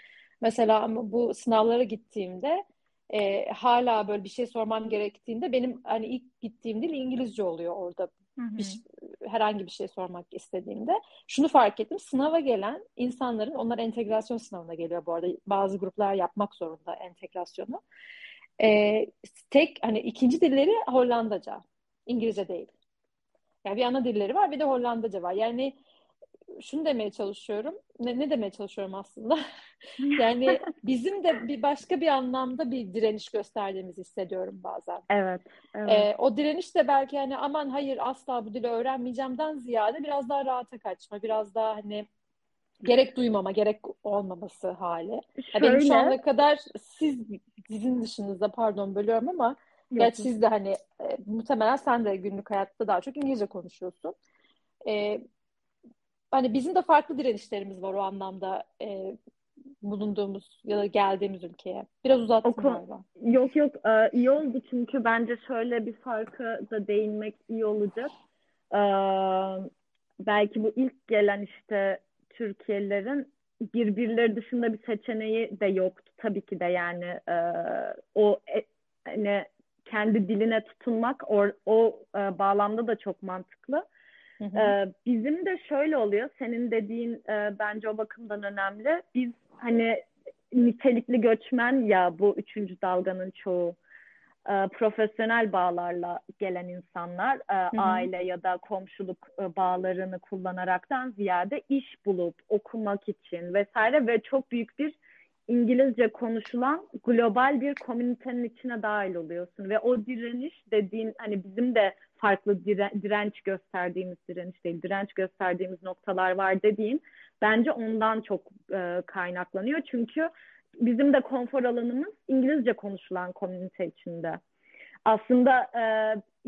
Mesela ama bu sınavlara gittiğimde e, hala böyle bir şey sormam gerektiğinde benim hani ilk gittiğim dil İngilizce oluyor orada. Bir, herhangi bir şey sormak istediğimde. Şunu fark ettim, sınava gelen insanların, onlar entegrasyon sınavına geliyor bu arada. Bazı gruplar yapmak zorunda entegrasyonu. E, tek hani ikinci dilleri Hollandaca, İngilizce değil. Yani bir ana dilleri var bir de Hollandaca var. Yani şunu demeye çalışıyorum. Ne, ne demeye çalışıyorum aslında? [laughs] Yani [laughs] bizim de bir başka bir anlamda bir direniş gösterdiğimizi hissediyorum bazen. Evet, evet. Ee, o direniş de belki hani aman hayır asla bu dili öğrenmeyeceğimden ziyade biraz daha rahata kaçma, biraz daha hani gerek duymama, gerek olmaması hali. Ya benim şu Şöyle, ana kadar siz sizin dışınızda pardon bölüyorum ama yok, gerçi siz de hani e, muhtemelen sen de günlük hayatta daha çok İngilizce konuşuyorsun. E, hani bizim de farklı direnişlerimiz var o anlamda e, bulunduğumuz ya da geldiğimiz ülkeye. Biraz uzattım kon- galiba. yok yok e, iyi oldu çünkü bence şöyle bir farka da değinmek iyi olacak. E, belki bu ilk gelen işte Türkiye'lilerin birbirleri dışında bir seçeneği de yoktu tabii ki de yani e, o e, hani kendi diline tutunmak o, o e, bağlamda da çok mantıklı. Hı hı. Ee, bizim de şöyle oluyor. Senin dediğin e, bence o bakımdan önemli. Biz hani nitelikli göçmen ya bu üçüncü dalganın çoğu e, profesyonel bağlarla gelen insanlar e, hı. aile ya da komşuluk e, bağlarını kullanaraktan ziyade iş bulup okumak için vesaire ve çok büyük bir İngilizce konuşulan global bir komünitenin içine dahil oluyorsun. Ve o direniş dediğin hani bizim de farklı dire- direnç gösterdiğimiz direniş değil direnç gösterdiğimiz noktalar var dediğin bence ondan çok e, kaynaklanıyor. Çünkü bizim de konfor alanımız İngilizce konuşulan komünite içinde. Aslında e,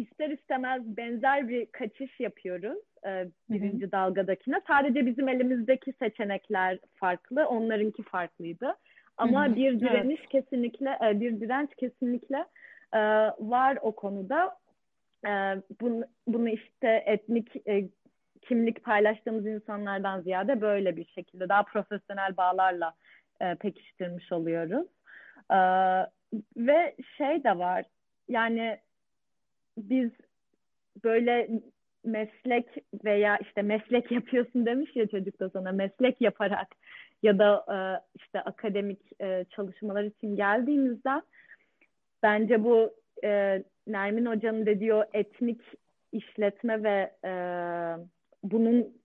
ister istemez benzer bir kaçış yapıyoruz e, birinci dalgadakine. Sadece bizim elimizdeki seçenekler farklı, onlarınki farklıydı. Ama Hı hı, bir evet. direniş kesinlikle, e, bir direnç kesinlikle e, var o konuda. E, bunu, bunu işte etnik e, kimlik paylaştığımız insanlardan ziyade böyle bir şekilde daha profesyonel bağlarla e, pekiştirmiş oluyoruz. E, ve şey de var yani biz böyle meslek veya işte meslek yapıyorsun demiş ya çocuk da sana meslek yaparak ya da e, işte akademik e, çalışmalar için geldiğimizde bence bu e, Nermin Hoca'nın dediği o etnik işletme ve e, bunun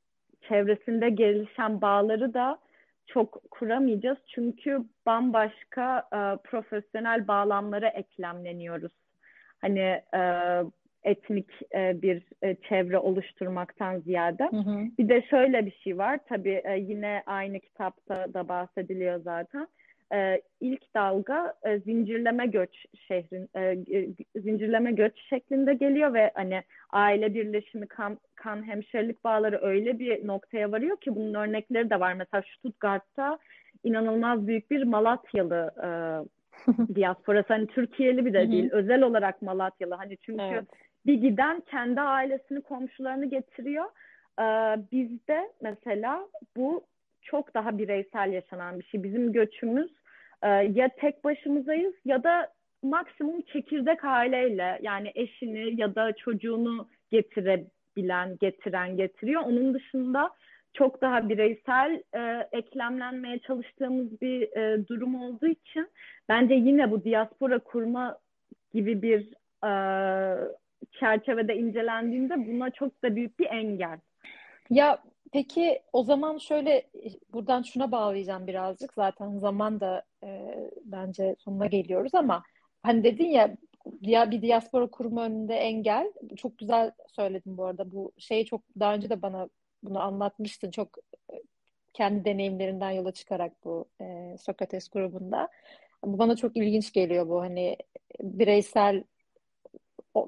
çevresinde gelişen bağları da çok kuramayacağız. Çünkü bambaşka e, profesyonel bağlamlara eklemleniyoruz. Hani e, etnik e, bir e, çevre oluşturmaktan ziyade. Hı hı. Bir de şöyle bir şey var. Tabii e, yine aynı kitapta da bahsediliyor zaten. e, ilk dalga e, zincirleme göç şehrin e, zincirleme göç şeklinde geliyor ve hani aile birleşimi kan, kan hemşerilik bağları öyle bir noktaya varıyor ki bunun örnekleri de var. Mesela Stuttgart'ta inanılmaz büyük bir Malatyalı e, [laughs] diasporası. Hani Türkiye'li bir de değil. Özel olarak Malatyalı. Hani çünkü evet. Bir giden kendi ailesini, komşularını getiriyor. Ee, bizde mesela bu çok daha bireysel yaşanan bir şey. Bizim göçümüz e, ya tek başımızayız ya da maksimum çekirdek aileyle yani eşini ya da çocuğunu getirebilen, getiren getiriyor. Onun dışında çok daha bireysel e, eklemlenmeye çalıştığımız bir e, durum olduğu için bence yine bu diaspora kurma gibi bir e, çerçevede incelendiğinde buna çok da büyük bir engel. Ya peki o zaman şöyle buradan şuna bağlayacağım birazcık. Zaten zaman da e, bence sonuna geliyoruz ama hani dedin ya ya bir diaspora kurma önünde engel. Çok güzel söyledin bu arada. Bu şeyi çok daha önce de bana bunu anlatmıştın. Çok e, kendi deneyimlerinden yola çıkarak bu e, Sokrates grubunda. Bu bana çok ilginç geliyor bu hani bireysel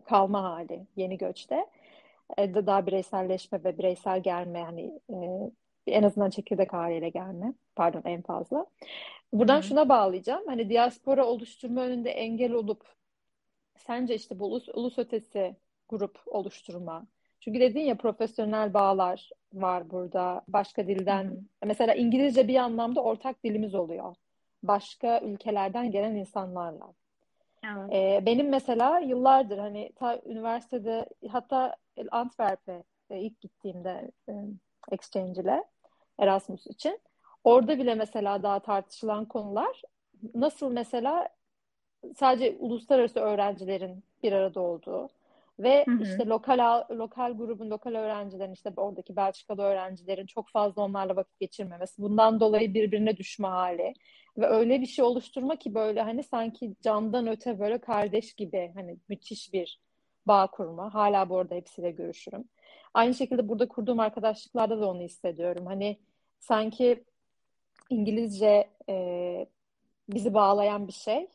kalma hali yeni göçte. E, daha bireyselleşme ve bireysel gelme yani e, en azından çekirdek haliyle gelme. Pardon en fazla. Buradan Hı-hı. şuna bağlayacağım. Hani diaspora oluşturma önünde engel olup sence işte bu ulus, ulus ötesi grup oluşturma. Çünkü dedin ya profesyonel bağlar var burada. Başka dilden Hı-hı. mesela İngilizce bir anlamda ortak dilimiz oluyor. Başka ülkelerden gelen insanlarla. Evet. Ee, benim mesela yıllardır hani ta üniversitede hatta Antwerp'e e, ilk gittiğimde e, exchange ile Erasmus için orada bile mesela daha tartışılan konular nasıl mesela sadece uluslararası öğrencilerin bir arada olduğu ve hı hı. işte lokal lokal grubun lokal öğrencilerin işte oradaki Belçikalı öğrencilerin çok fazla onlarla vakit geçirmemesi bundan dolayı birbirine düşme hali ve öyle bir şey oluşturma ki böyle hani sanki candan öte böyle kardeş gibi hani müthiş bir bağ kurma. Hala bu arada hepsiyle görüşürüm. Aynı şekilde burada kurduğum arkadaşlıklarda da onu hissediyorum. Hani sanki İngilizce e, bizi bağlayan bir şey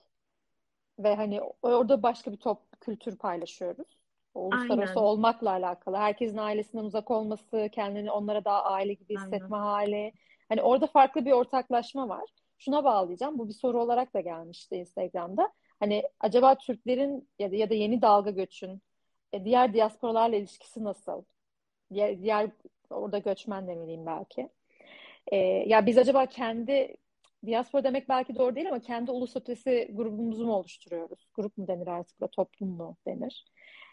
ve hani orada başka bir top kültür paylaşıyoruz. Uluslararası Aynen. olmakla alakalı. Herkesin ailesinden uzak olması, kendini onlara daha aile gibi hissetme Aynen. hali. Hani orada farklı bir ortaklaşma var. Şuna bağlayacağım. Bu bir soru olarak da gelmişti Instagram'da. Hani acaba Türklerin ya da, ya da yeni dalga göçün e, diğer diasporalarla ilişkisi nasıl? Diğer, diğer orada göçmen demeliyim belki. E, ya biz acaba kendi diaspora demek belki doğru değil ama kendi ulus ötesi grubumuzu mu oluşturuyoruz? Grup mu denir artık da toplum mu denir?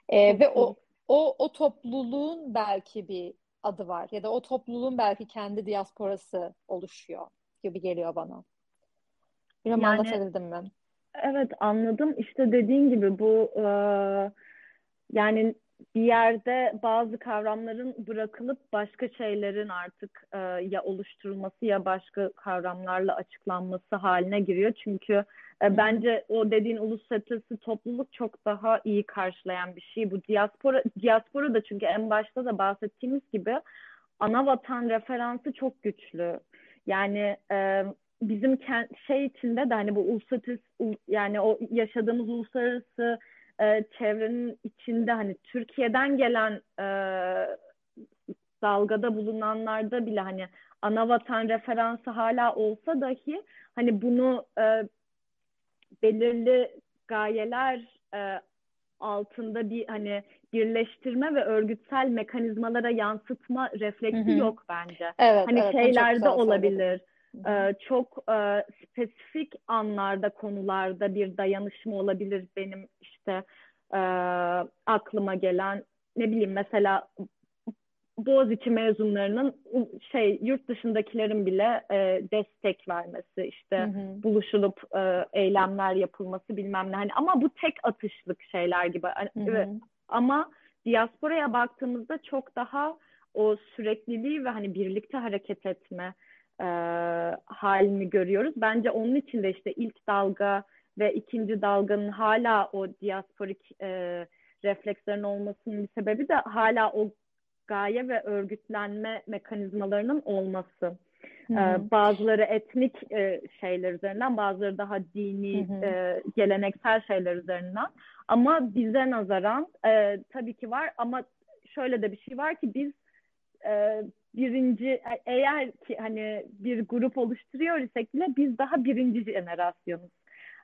E, ve o, o o topluluğun belki bir adı var ya da o topluluğun belki kendi diasporası oluşuyor gibi geliyor bana. Bilmiyorum yani, anlatabildim mi? Evet anladım. İşte dediğin gibi bu e, yani bir yerde bazı kavramların bırakılıp başka şeylerin artık e, ya oluşturulması ya başka kavramlarla açıklanması haline giriyor. Çünkü e, bence o dediğin uluslararası topluluk çok daha iyi karşılayan bir şey. Bu diaspora, diaspora da çünkü en başta da bahsettiğimiz gibi ana vatan referansı çok güçlü. Yani e, bizim şey içinde de hani bu uluslararası yani o yaşadığımız uluslararası e, çevrenin içinde hani Türkiye'den gelen e, dalgada bulunanlarda bile hani ana vatan referansı hala olsa dahi hani bunu e, belirli gayeler e, altında bir hani birleştirme ve örgütsel mekanizmalara yansıtma refleksi hı hı. yok bence. Evet, hani evet, şeylerde olabilir. Ee, çok e, spesifik anlarda, konularda bir dayanışma olabilir benim işte e, aklıma gelen ne bileyim mesela Boğaziçi mezunlarının şey yurt dışındakilerin bile e, destek vermesi işte hı hı. buluşulup e, eylemler yapılması bilmem ne hani ama bu tek atışlık şeyler gibi hani, hı hı. ama diasporaya baktığımızda çok daha o sürekliliği ve hani birlikte hareket etme e, halini görüyoruz. Bence onun için de işte ilk dalga ve ikinci dalganın hala o diasporik e, reflekslerin olmasının bir sebebi de hala o gaye ve örgütlenme mekanizmalarının olması. Hı Bazıları etnik e, şeyler üzerinden, bazıları daha dini, E, geleneksel şeyler üzerinden. Ama bize nazaran e, tabii ki var ama şöyle de bir şey var ki biz e, birinci e, eğer ki hani bir grup oluşturuyor isek bile biz daha birinci jenerasyonuz.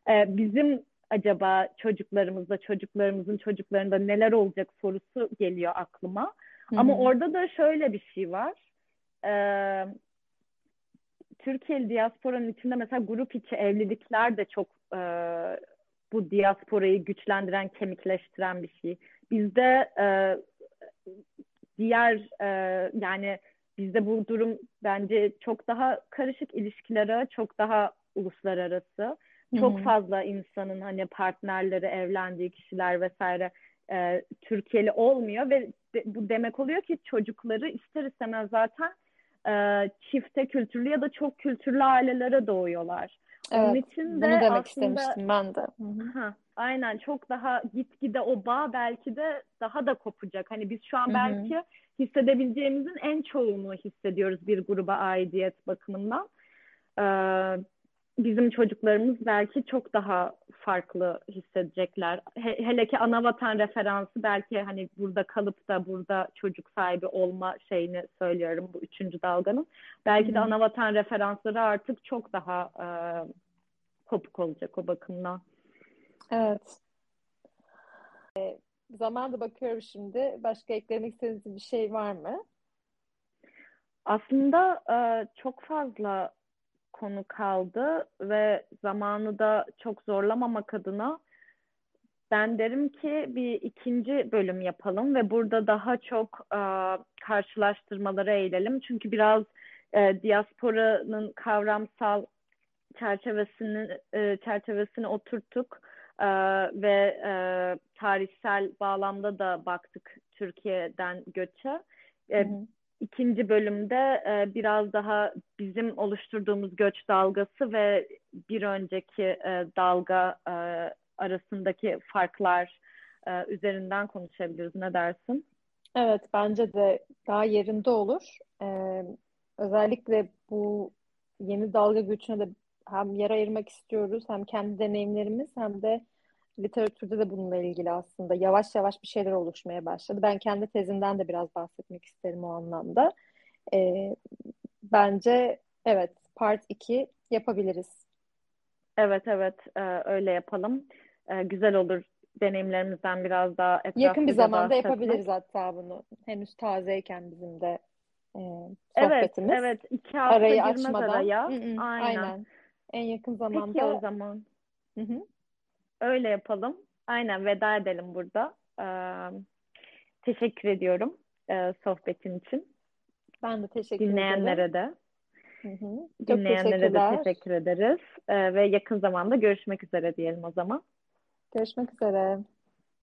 E, bizim acaba çocuklarımızda, çocuklarımızın çocuklarında neler olacak sorusu geliyor aklıma. Hı-hı. Ama orada da şöyle bir şey var. Ee, Türkiye'li diasporanın içinde mesela grup içi evlilikler de çok e, bu diasporayı güçlendiren, kemikleştiren bir şey. Bizde e, diğer e, yani bizde bu durum bence çok daha karışık ilişkilere, çok daha uluslararası. Çok Hı-hı. fazla insanın hani partnerleri, evlendiği kişiler vesaire e, Türkiye'li olmuyor ve de, bu demek oluyor ki çocukları ister istemez zaten e, çifte kültürlü ya da çok kültürlü ailelere doğuyorlar. Evet, Onun için de bunu demek aslında, istemiştim ben de. Hı, aynen çok daha gitgide o bağ belki de daha da kopacak. Hani biz şu an Hı-hı. belki hissedebileceğimizin en çoğunu hissediyoruz bir gruba aidiyet bakımından. Ee, bizim çocuklarımız belki çok daha farklı hissedecekler. He, hele ki ana vatan referansı belki hani burada kalıp da burada çocuk sahibi olma şeyini söylüyorum bu üçüncü dalganın. Belki hmm. de ana vatan referansları artık çok daha e, kopuk olacak o bakımdan. Evet. E, zamanda bakıyorum şimdi. Başka eklemek istediğiniz bir şey var mı? Aslında e, çok fazla konu kaldı ve zamanı da çok zorlamamak adına ben derim ki bir ikinci bölüm yapalım ve burada daha çok e, karşılaştırmaları eğilelim. Çünkü biraz e, diasporanın kavramsal çerçevesini e, çerçevesini oturttuk e, ve e, tarihsel bağlamda da baktık Türkiye'den göçe. E, hı hı ikinci bölümde e, biraz daha bizim oluşturduğumuz göç dalgası ve bir önceki e, dalga e, arasındaki farklar e, üzerinden konuşabiliriz. Ne dersin? Evet, bence de daha yerinde olur. Ee, özellikle bu yeni dalga göçüne de hem yer ayırmak istiyoruz, hem kendi deneyimlerimiz hem de literatürde de bununla ilgili aslında yavaş yavaş bir şeyler oluşmaya başladı. Ben kendi tezimden de biraz bahsetmek isterim o anlamda. E, bence evet part 2 yapabiliriz. Evet evet e, öyle yapalım. E, güzel olur deneyimlerimizden biraz daha Yakın bir zamanda bahsetmek. yapabiliriz hatta bunu. Henüz tazeyken bizim de e, sohbetimiz. Evet, evet. İki hafta Arayı açmadan. araya. Hı hı, aynen. aynen. En yakın zamanda. Peki o zaman. Hı hı. Öyle yapalım. Aynen veda edelim burada. Ee, teşekkür ediyorum e, sohbetin için. Ben de teşekkür Dinleyenlere ederim. de. Hı hı. Dinleyenlere de teşekkür ederiz. Ee, ve yakın zamanda görüşmek üzere diyelim o zaman. Görüşmek üzere.